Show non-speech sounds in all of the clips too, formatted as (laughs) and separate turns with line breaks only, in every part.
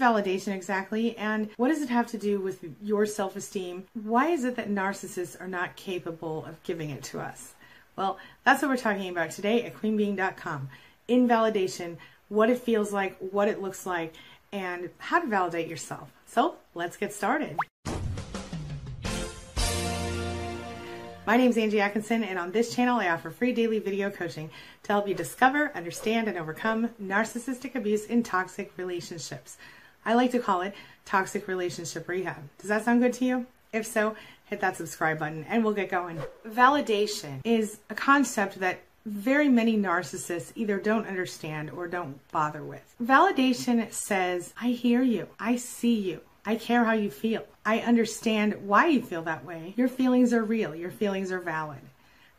validation exactly, and what does it have to do with your self esteem? Why is it that narcissists are not capable of giving it to us? Well, that's what we're talking about today at queenbeeing.com. Invalidation, what it feels like, what it looks like, and how to validate yourself. So let's get started. My name is Angie Atkinson, and on this channel, I offer free daily video coaching to help you discover, understand, and overcome narcissistic abuse in toxic relationships. I like to call it toxic relationship rehab. Does that sound good to you? If so, hit that subscribe button and we'll get going. Validation is a concept that very many narcissists either don't understand or don't bother with. Validation says, I hear you, I see you, I care how you feel. I understand why you feel that way. Your feelings are real. Your feelings are valid.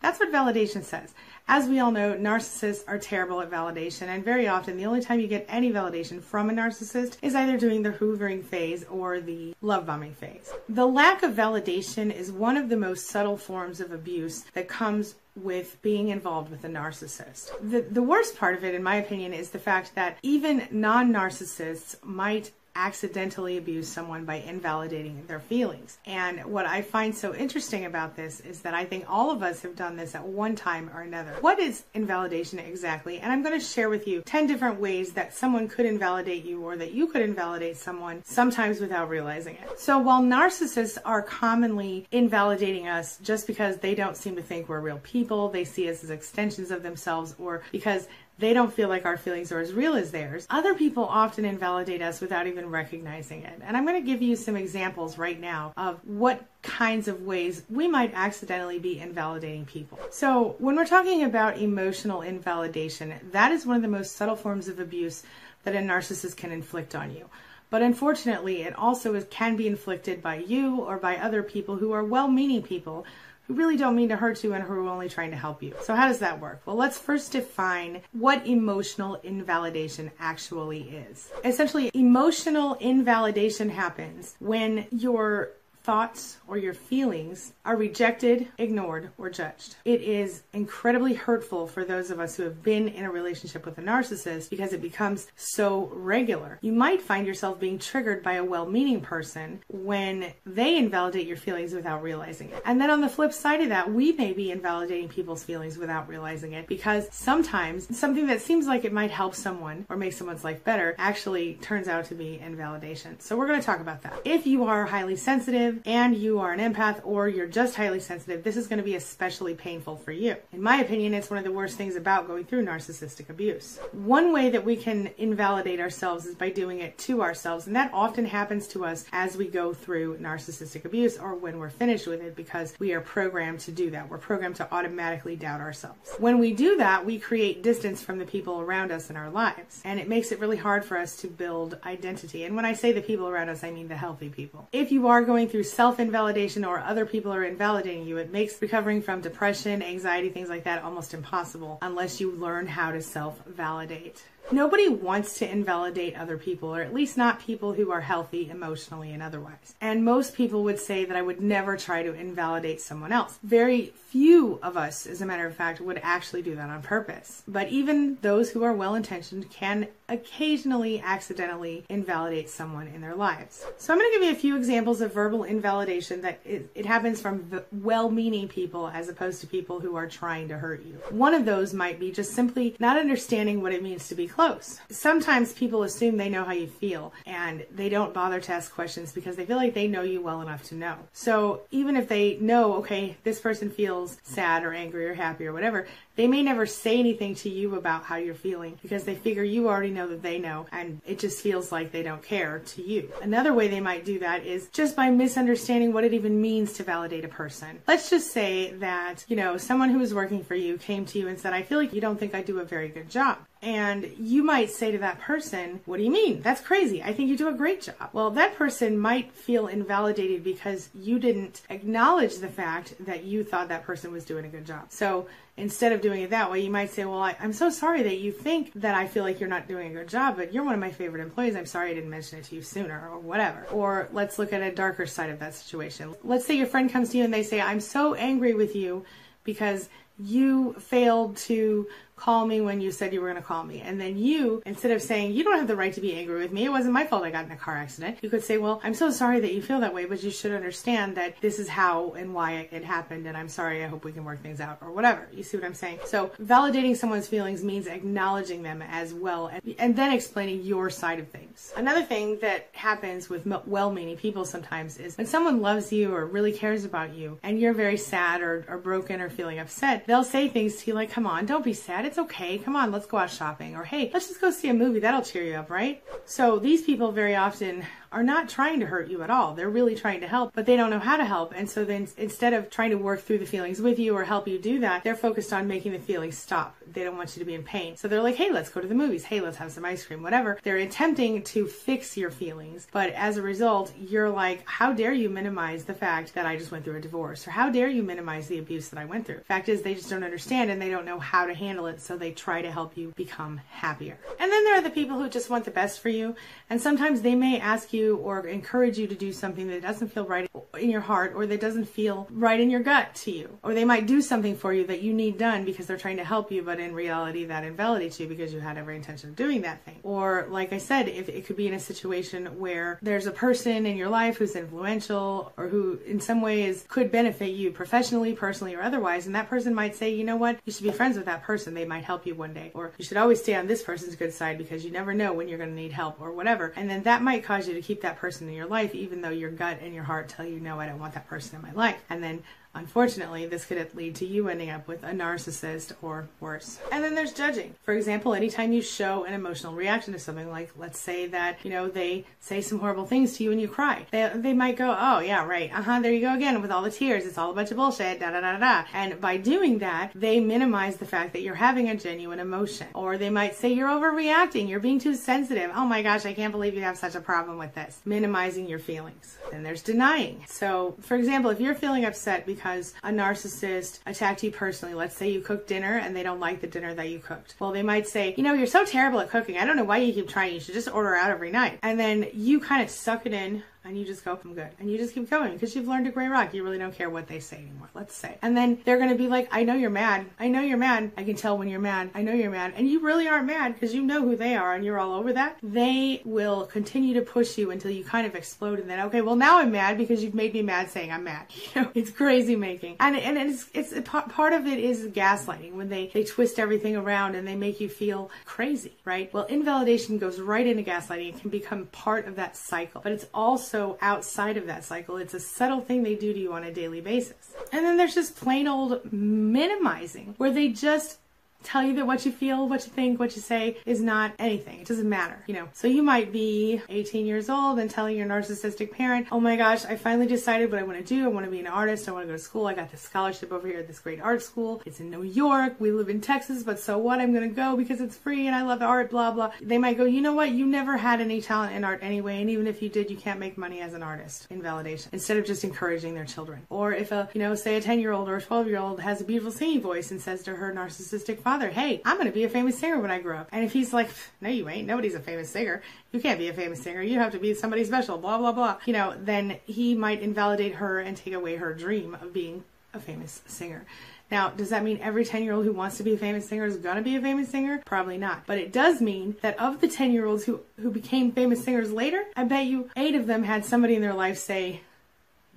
That's what validation says. As we all know, narcissists are terrible at validation, and very often the only time you get any validation from a narcissist is either during the hoovering phase or the love bombing phase. The lack of validation is one of the most subtle forms of abuse that comes with being involved with a narcissist. The, the worst part of it, in my opinion, is the fact that even non narcissists might accidentally abuse someone by invalidating their feelings. And what I find so interesting about this is that I think all of us have done this at one time or another. What is invalidation exactly? And I'm going to share with you 10 different ways that someone could invalidate you or that you could invalidate someone, sometimes without realizing it. So while narcissists are commonly invalidating us just because they don't seem to think we're real people, they see us as extensions of themselves, or because they don't feel like our feelings are as real as theirs. Other people often invalidate us without even recognizing it. And I'm going to give you some examples right now of what kinds of ways we might accidentally be invalidating people. So, when we're talking about emotional invalidation, that is one of the most subtle forms of abuse that a narcissist can inflict on you. But unfortunately, it also is, can be inflicted by you or by other people who are well meaning people who really don't mean to hurt you and who are only trying to help you. So, how does that work? Well, let's first define what emotional invalidation actually is. Essentially, emotional invalidation happens when your thoughts or your feelings are rejected, ignored, or judged. It is incredibly hurtful for those of us who have been in a relationship with a narcissist because it becomes so regular. You might find yourself being triggered by a well meaning person when they invalidate your feelings without realizing it. And then on the flip side of that, we may be invalidating people's feelings without realizing it because sometimes something that seems like it might help someone or make someone's life better actually turns out to be invalidation. So we're going to talk about that. If you are highly sensitive, and you are an empath or you're just highly sensitive, this is going to be especially painful for you. In my opinion, it's one of the worst things about going through narcissistic abuse. One way that we can invalidate ourselves is by doing it to ourselves, and that often happens to us as we go through narcissistic abuse or when we're finished with it because we are programmed to do that. We're programmed to automatically doubt ourselves. When we do that, we create distance from the people around us in our lives, and it makes it really hard for us to build identity. And when I say the people around us, I mean the healthy people. If you are going through self invalidation or other people are invalidating you, it makes recovering from depression, anxiety, things like that almost impossible unless you learn how to self validate. Nobody wants to invalidate other people, or at least not people who are healthy emotionally and otherwise. And most people would say that I would never try to invalidate someone else. Very few of us, as a matter of fact, would actually do that on purpose. But even those who are well intentioned can occasionally accidentally invalidate someone in their lives. So I'm going to give you a few examples of verbal invalidation that it, it happens from well meaning people as opposed to people who are trying to hurt you. One of those might be just simply not understanding what it means to be close. Sometimes people assume they know how you feel and they don't bother to ask questions because they feel like they know you well enough to know. So even if they know, okay, this person feels sad or angry or happy or whatever, they may never say anything to you about how you're feeling because they figure you already know that they know and it just feels like they don't care to you. Another way they might do that is just by misunderstanding what it even means to validate a person. Let's just say that, you know, someone who was working for you came to you and said, I feel like you don't think I do a very good job. And you might say to that person, What do you mean? That's crazy. I think you do a great job. Well, that person might feel invalidated because you didn't acknowledge the fact that you thought that person was doing a good job. So instead of doing it that way, you might say, Well, I, am so sorry that you think that I feel like you're not doing a good job, but you're one of my favorite employees. I'm sorry I didn't mention it to you sooner, or whatever. Or let's look at a darker side of that situation. Let's say your friend comes to you and they say, I'm so angry with you because you failed to call me when you said you were going to call me. And then you, instead of saying, you don't have the right to be angry with me, it wasn't my fault I got in a car accident, you could say, well, I'm so sorry that you feel that way, but you should understand that this is how and why it happened, and I'm sorry, I hope we can work things out, or whatever. You see what I'm saying? So validating someone's feelings means acknowledging them as well, and, and then explaining your side of things. Another thing that happens with well-meaning people sometimes is when someone loves you or really cares about you, and you're very sad or, or broken or feeling upset, they'll say things to you like, come on, don't be sad, it's okay, come on, let's go out shopping, or hey, let's just go see a movie, that'll cheer you up, right? So these people very often are not trying to hurt you at all. They're really trying to help, but they don't know how to help. And so then instead of trying to work through the feelings with you or help you do that, they're focused on making the feelings stop. They don't want you to be in pain. So they're like, hey, let's go to the movies. Hey, let's have some ice cream, whatever. They're attempting to fix your feelings. But as a result, you're like, how dare you minimize the fact that I just went through a divorce? Or how dare you minimize the abuse that I went through? Fact is, they just don't understand and they don't know how to handle it. So they try to help you become happier. And then there are the people who just want the best for you. And sometimes they may ask you or encourage encourage you to do something that doesn't feel right in your heart or that doesn't feel right in your gut to you. Or they might do something for you that you need done because they're trying to help you, but in reality that invalidates you because you had every intention of doing that thing. Or like I said, if it could be in a situation where there's a person in your life who's influential or who in some ways could benefit you professionally, personally, or otherwise, and that person might say, you know what, you should be friends with that person. They might help you one day. Or you should always stay on this person's good side because you never know when you're going to need help or whatever. And then that might cause you to keep that person in your life, even though your gut and your heart tell you, no, I don't want that person in my life. And then Unfortunately, this could lead to you ending up with a narcissist or worse. And then there's judging. For example, anytime you show an emotional reaction to something, like let's say that, you know, they say some horrible things to you and you cry. They, they might go, oh, yeah, right. Uh huh, there you go again with all the tears. It's all a bunch of bullshit, da da da da. And by doing that, they minimize the fact that you're having a genuine emotion. Or they might say you're overreacting, you're being too sensitive. Oh my gosh, I can't believe you have such a problem with this. Minimizing your feelings. Then there's denying. So, for example, if you're feeling upset because because a narcissist attacked you personally. Let's say you cooked dinner and they don't like the dinner that you cooked. Well, they might say, you know, you're so terrible at cooking. I don't know why you keep trying. You should just order out every night. And then you kind of suck it in and you just go, I'm good. And you just keep going because you've learned a gray rock. You really don't care what they say anymore. Let's say. And then they're going to be like, I know you're mad. I know you're mad. I can tell when you're mad. I know you're mad. And you really aren't mad because you know who they are and you're all over that. They will continue to push you until you kind of explode and then, okay, well now I'm mad because you've made me mad saying I'm mad. (laughs) You know, it's crazy making. And, and it's, it's part of it is gaslighting when they, they twist everything around and they make you feel crazy, right? Well, invalidation goes right into gaslighting. It can become part of that cycle, but it's also outside of that cycle. It's a subtle thing they do to you on a daily basis. And then there's just plain old minimizing where they just tell you that what you feel, what you think, what you say is not anything. It doesn't matter, you know. So you might be 18 years old and telling your narcissistic parent, oh my gosh, I finally decided what I want to do. I want to be an artist. I want to go to school. I got this scholarship over here at this great art school. It's in New York. We live in Texas, but so what? I'm going to go because it's free and I love art, blah, blah. They might go, you know what? You never had any talent in art anyway. And even if you did, you can't make money as an artist. Invalidation. Instead of just encouraging their children. Or if a, you know, say a 10 year old or a 12 year old has a beautiful singing voice and says to her narcissistic father, hey, I'm going to be a famous singer when I grow up. And if he's like, no, you ain't. Nobody's a famous singer. You can't be a famous singer. You have to be somebody special, blah, blah, blah. You know, then he might invalidate her and take away her dream of being a famous singer. Now, does that mean every 10 year old who wants to be a famous singer is going to be a famous singer? Probably not. But it does mean that of the 10 year olds who, who became famous singers later, I bet you eight of them had somebody in their life say,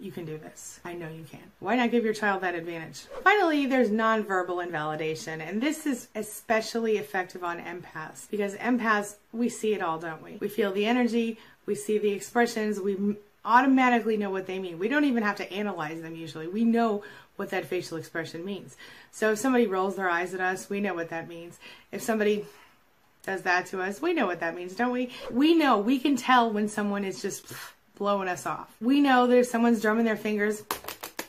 you can do this. I know you can. Why not give your child that advantage? Finally, there's nonverbal invalidation, and this is especially effective on empaths because empaths, we see it all, don't we? We feel the energy, we see the expressions, we automatically know what they mean. We don't even have to analyze them usually. We know what that facial expression means. So if somebody rolls their eyes at us, we know what that means. If somebody does that to us, we know what that means, don't we? We know, we can tell when someone is just blowing us off. We know that if someone's drumming their fingers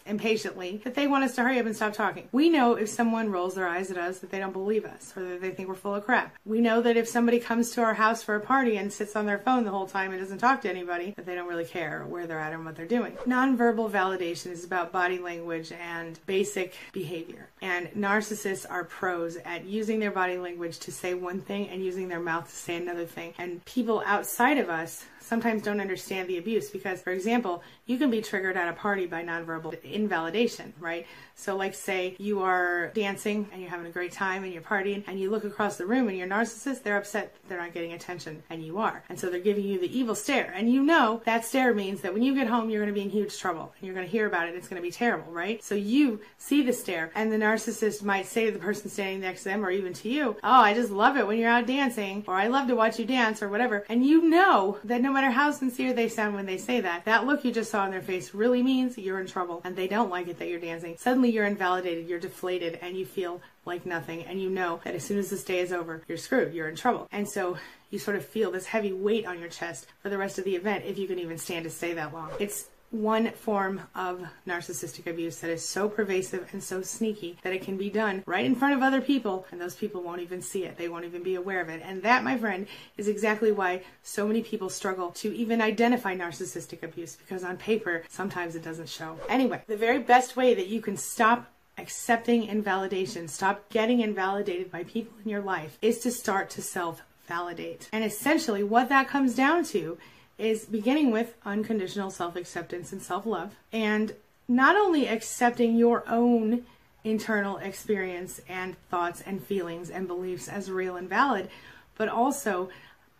impatiently that they want us to hurry up and stop talking. We know if someone rolls their eyes at us that they don't believe us or that they think we're full of crap. We know that if somebody comes to our house for a party and sits on their phone the whole time and doesn't talk to anybody, that they don't really care where they're at and what they're doing. Nonverbal validation is about body language and basic behavior. And narcissists are pros at using their body language to say one thing and using their mouth to say another thing. And people outside of us sometimes don't understand the abuse because, for example, you can be triggered at a party by nonverbal invalidation, right? So, like, say you are dancing and you're having a great time and your partying, and you look across the room and you're narcissist, they're upset they're not getting attention, and you are. And so they're giving you the evil stare. And you know that stare means that when you get home, you're going to be in huge trouble and you're going to hear about it. It's going to be terrible, right? So you see the stare, and the narcissist might say to the person standing next to them or even to you, Oh, I just love it when you're out dancing, or I love to watch you dance, or whatever. And you know that no matter how sincere they sound when they say that, that look you just saw on their face really means you're in trouble and they don't like it that you're dancing. Suddenly you're invalidated, you're deflated, and you feel like nothing. And you know that as soon as this day is over, you're screwed, you're in trouble. And so you sort of feel this heavy weight on your chest for the rest of the event if you can even stand to stay that long. It's one form of narcissistic abuse that is so pervasive and so sneaky that it can be done right in front of other people and those people won't even see it. They won't even be aware of it. And that, my friend, is exactly why so many people struggle to even identify narcissistic abuse because on paper, sometimes it doesn't show. Anyway, the very best way that you can stop accepting invalidation, stop getting invalidated by people in your life is to start to self validate. And essentially, what that comes down to is beginning with unconditional self acceptance and self love, and not only accepting your own internal experience and thoughts and feelings and beliefs as real and valid, but also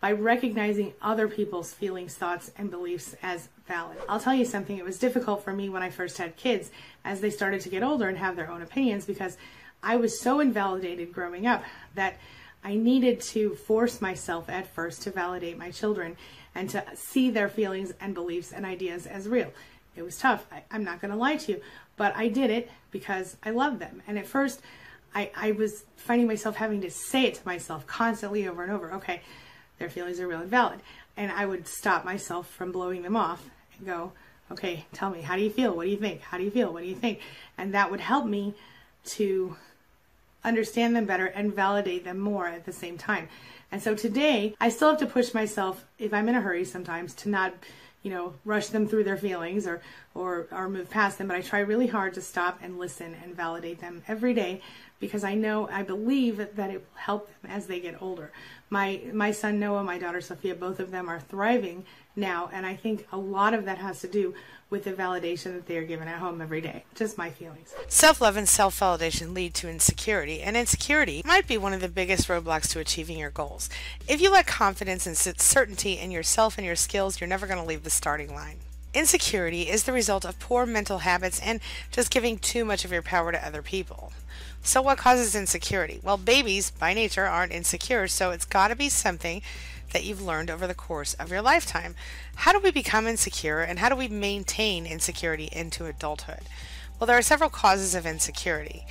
by recognizing other people's feelings, thoughts, and beliefs as valid. I'll tell you something, it was difficult for me when I first had kids as they started to get older and have their own opinions because I was so invalidated growing up that I needed to force myself at first to validate my children and to see their feelings and beliefs and ideas as real. It was tough. I, am not going to lie to you, but I did it because I love them. And at first, I, I was finding myself having to say it to myself constantly over and over. Okay, their feelings are real and valid. And I would stop myself from blowing them off and go, okay, tell me, how do you feel? What do you think? How do you feel? What do you think? And that would help me to understand them better and validate them more at the same time. And so today, I still have to push myself, if I'm in a hurry sometimes, to not, you know, rush them through their feelings or, or, or move past them. But I try really hard to stop and listen and validate them every day because I know, I believe that it will help them as they get older. My, my son Noah, my daughter Sophia, both of them are thriving now. And I think a lot of that has to do with the validation that they are given at home every day. Just my feelings.
Self love and self validation lead to insecurity, and insecurity might be one of the biggest roadblocks to achieving your goals. If you lack confidence and certainty in yourself and your skills, you're never going to leave the starting line. Insecurity is the result of poor mental habits and just giving too much of your power to other people. So, what causes insecurity? Well, babies by nature aren't insecure, so it's got to be something that you've learned over the course of your lifetime. How do we become insecure and how do we maintain insecurity into adulthood? Well, there are several causes of insecurity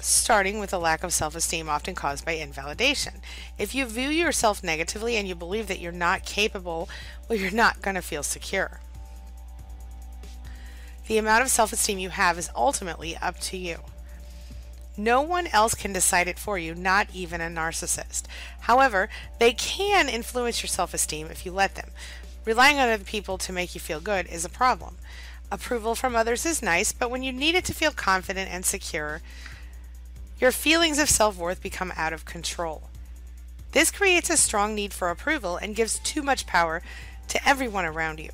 starting with a lack of self esteem, often caused by invalidation. If you view yourself negatively and you believe that you're not capable, well, you're not going to feel secure. The amount of self esteem you have is ultimately up to you. No one else can decide it for you, not even a narcissist. However, they can influence your self esteem if you let them. Relying on other people to make you feel good is a problem. Approval from others is nice, but when you need it to feel confident and secure, your feelings of self worth become out of control. This creates a strong need for approval and gives too much power to everyone around you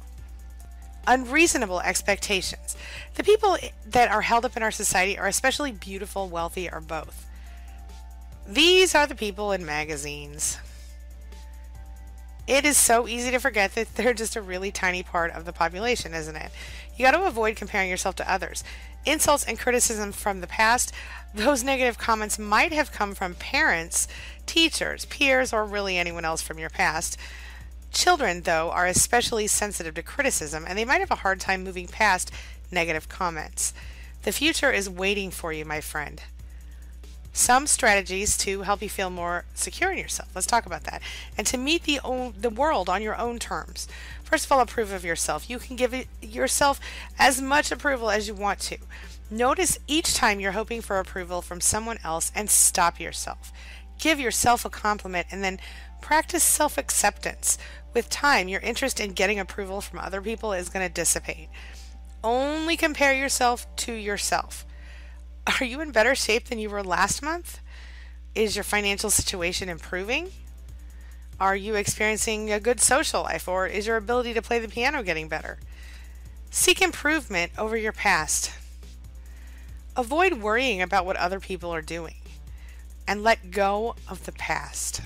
unreasonable expectations. The people that are held up in our society are especially beautiful, wealthy, or both. These are the people in magazines. It is so easy to forget that they're just a really tiny part of the population, isn't it? You got to avoid comparing yourself to others. Insults and criticism from the past, those negative comments might have come from parents, teachers, peers, or really anyone else from your past. Children, though, are especially sensitive to criticism and they might have a hard time moving past negative comments. The future is waiting for you, my friend. Some strategies to help you feel more secure in yourself. Let's talk about that. And to meet the own, the world on your own terms. First of all, approve of yourself. You can give yourself as much approval as you want to. Notice each time you're hoping for approval from someone else and stop yourself. Give yourself a compliment and then practice self acceptance. With time, your interest in getting approval from other people is going to dissipate. Only compare yourself to yourself. (laughs) Are you in better shape than you were last month? Is your financial situation improving? Are you experiencing a good social life or is your ability to play the piano getting better? Seek improvement over your past. Avoid worrying about what other people are doing and let go of the past.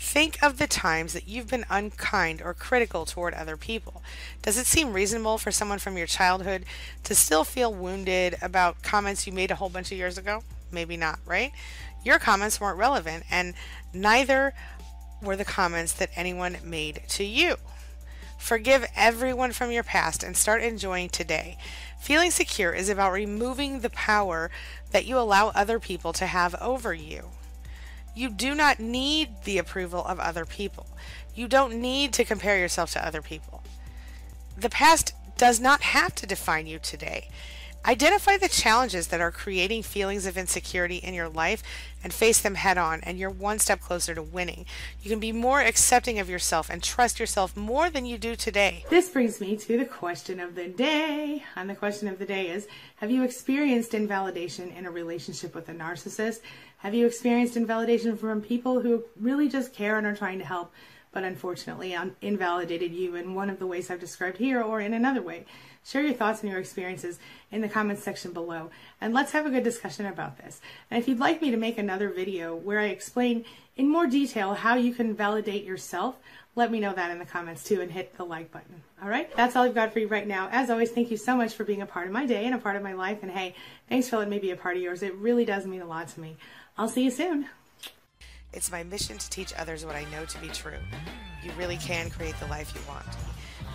Think of the times that you've been unkind or critical toward other people. Does it seem reasonable for someone from your childhood to still feel wounded about comments you made a whole bunch of years ago? Maybe not, right? Your comments weren't relevant, and neither were the comments that anyone made to you. Forgive everyone from your past and start enjoying today. Feeling secure is about removing the power that you allow other people to have over you. You do not need the approval of other people. You don't need to compare yourself to other people. The past does not have to define you today. Identify the challenges that are creating feelings of insecurity in your life and face them head on, and you're one step closer to winning. You can be more accepting of yourself and trust yourself more than you do today.
This brings me to the question of the day. And the question of the day is Have you experienced invalidation in a relationship with a narcissist? Have you experienced invalidation from people who really just care and are trying to help, but unfortunately um, invalidated you in one of the ways I've described here or in another way? Share your thoughts and your experiences in the comments section below, and let's have a good discussion about this. And if you'd like me to make another video where I explain in more detail how you can validate yourself, let me know that in the comments too and hit the like button. All right, that's all I've got for you right now. As always, thank you so much for being a part of my day and a part of my life. And hey, thanks for letting me be a part of yours. It really does mean a lot to me. I'll see you soon.
It's my mission to teach others what I know to be true. You really can create the life you want.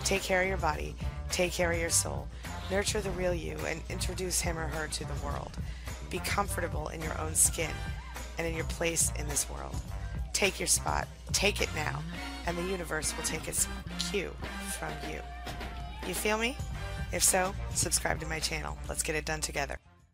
Take care of your body, take care of your soul, nurture the real you, and introduce him or her to the world. Be comfortable in your own skin and in your place in this world. Take your spot, take it now, and the universe will take its cue from you. You feel me? If so, subscribe to my channel. Let's get it done together.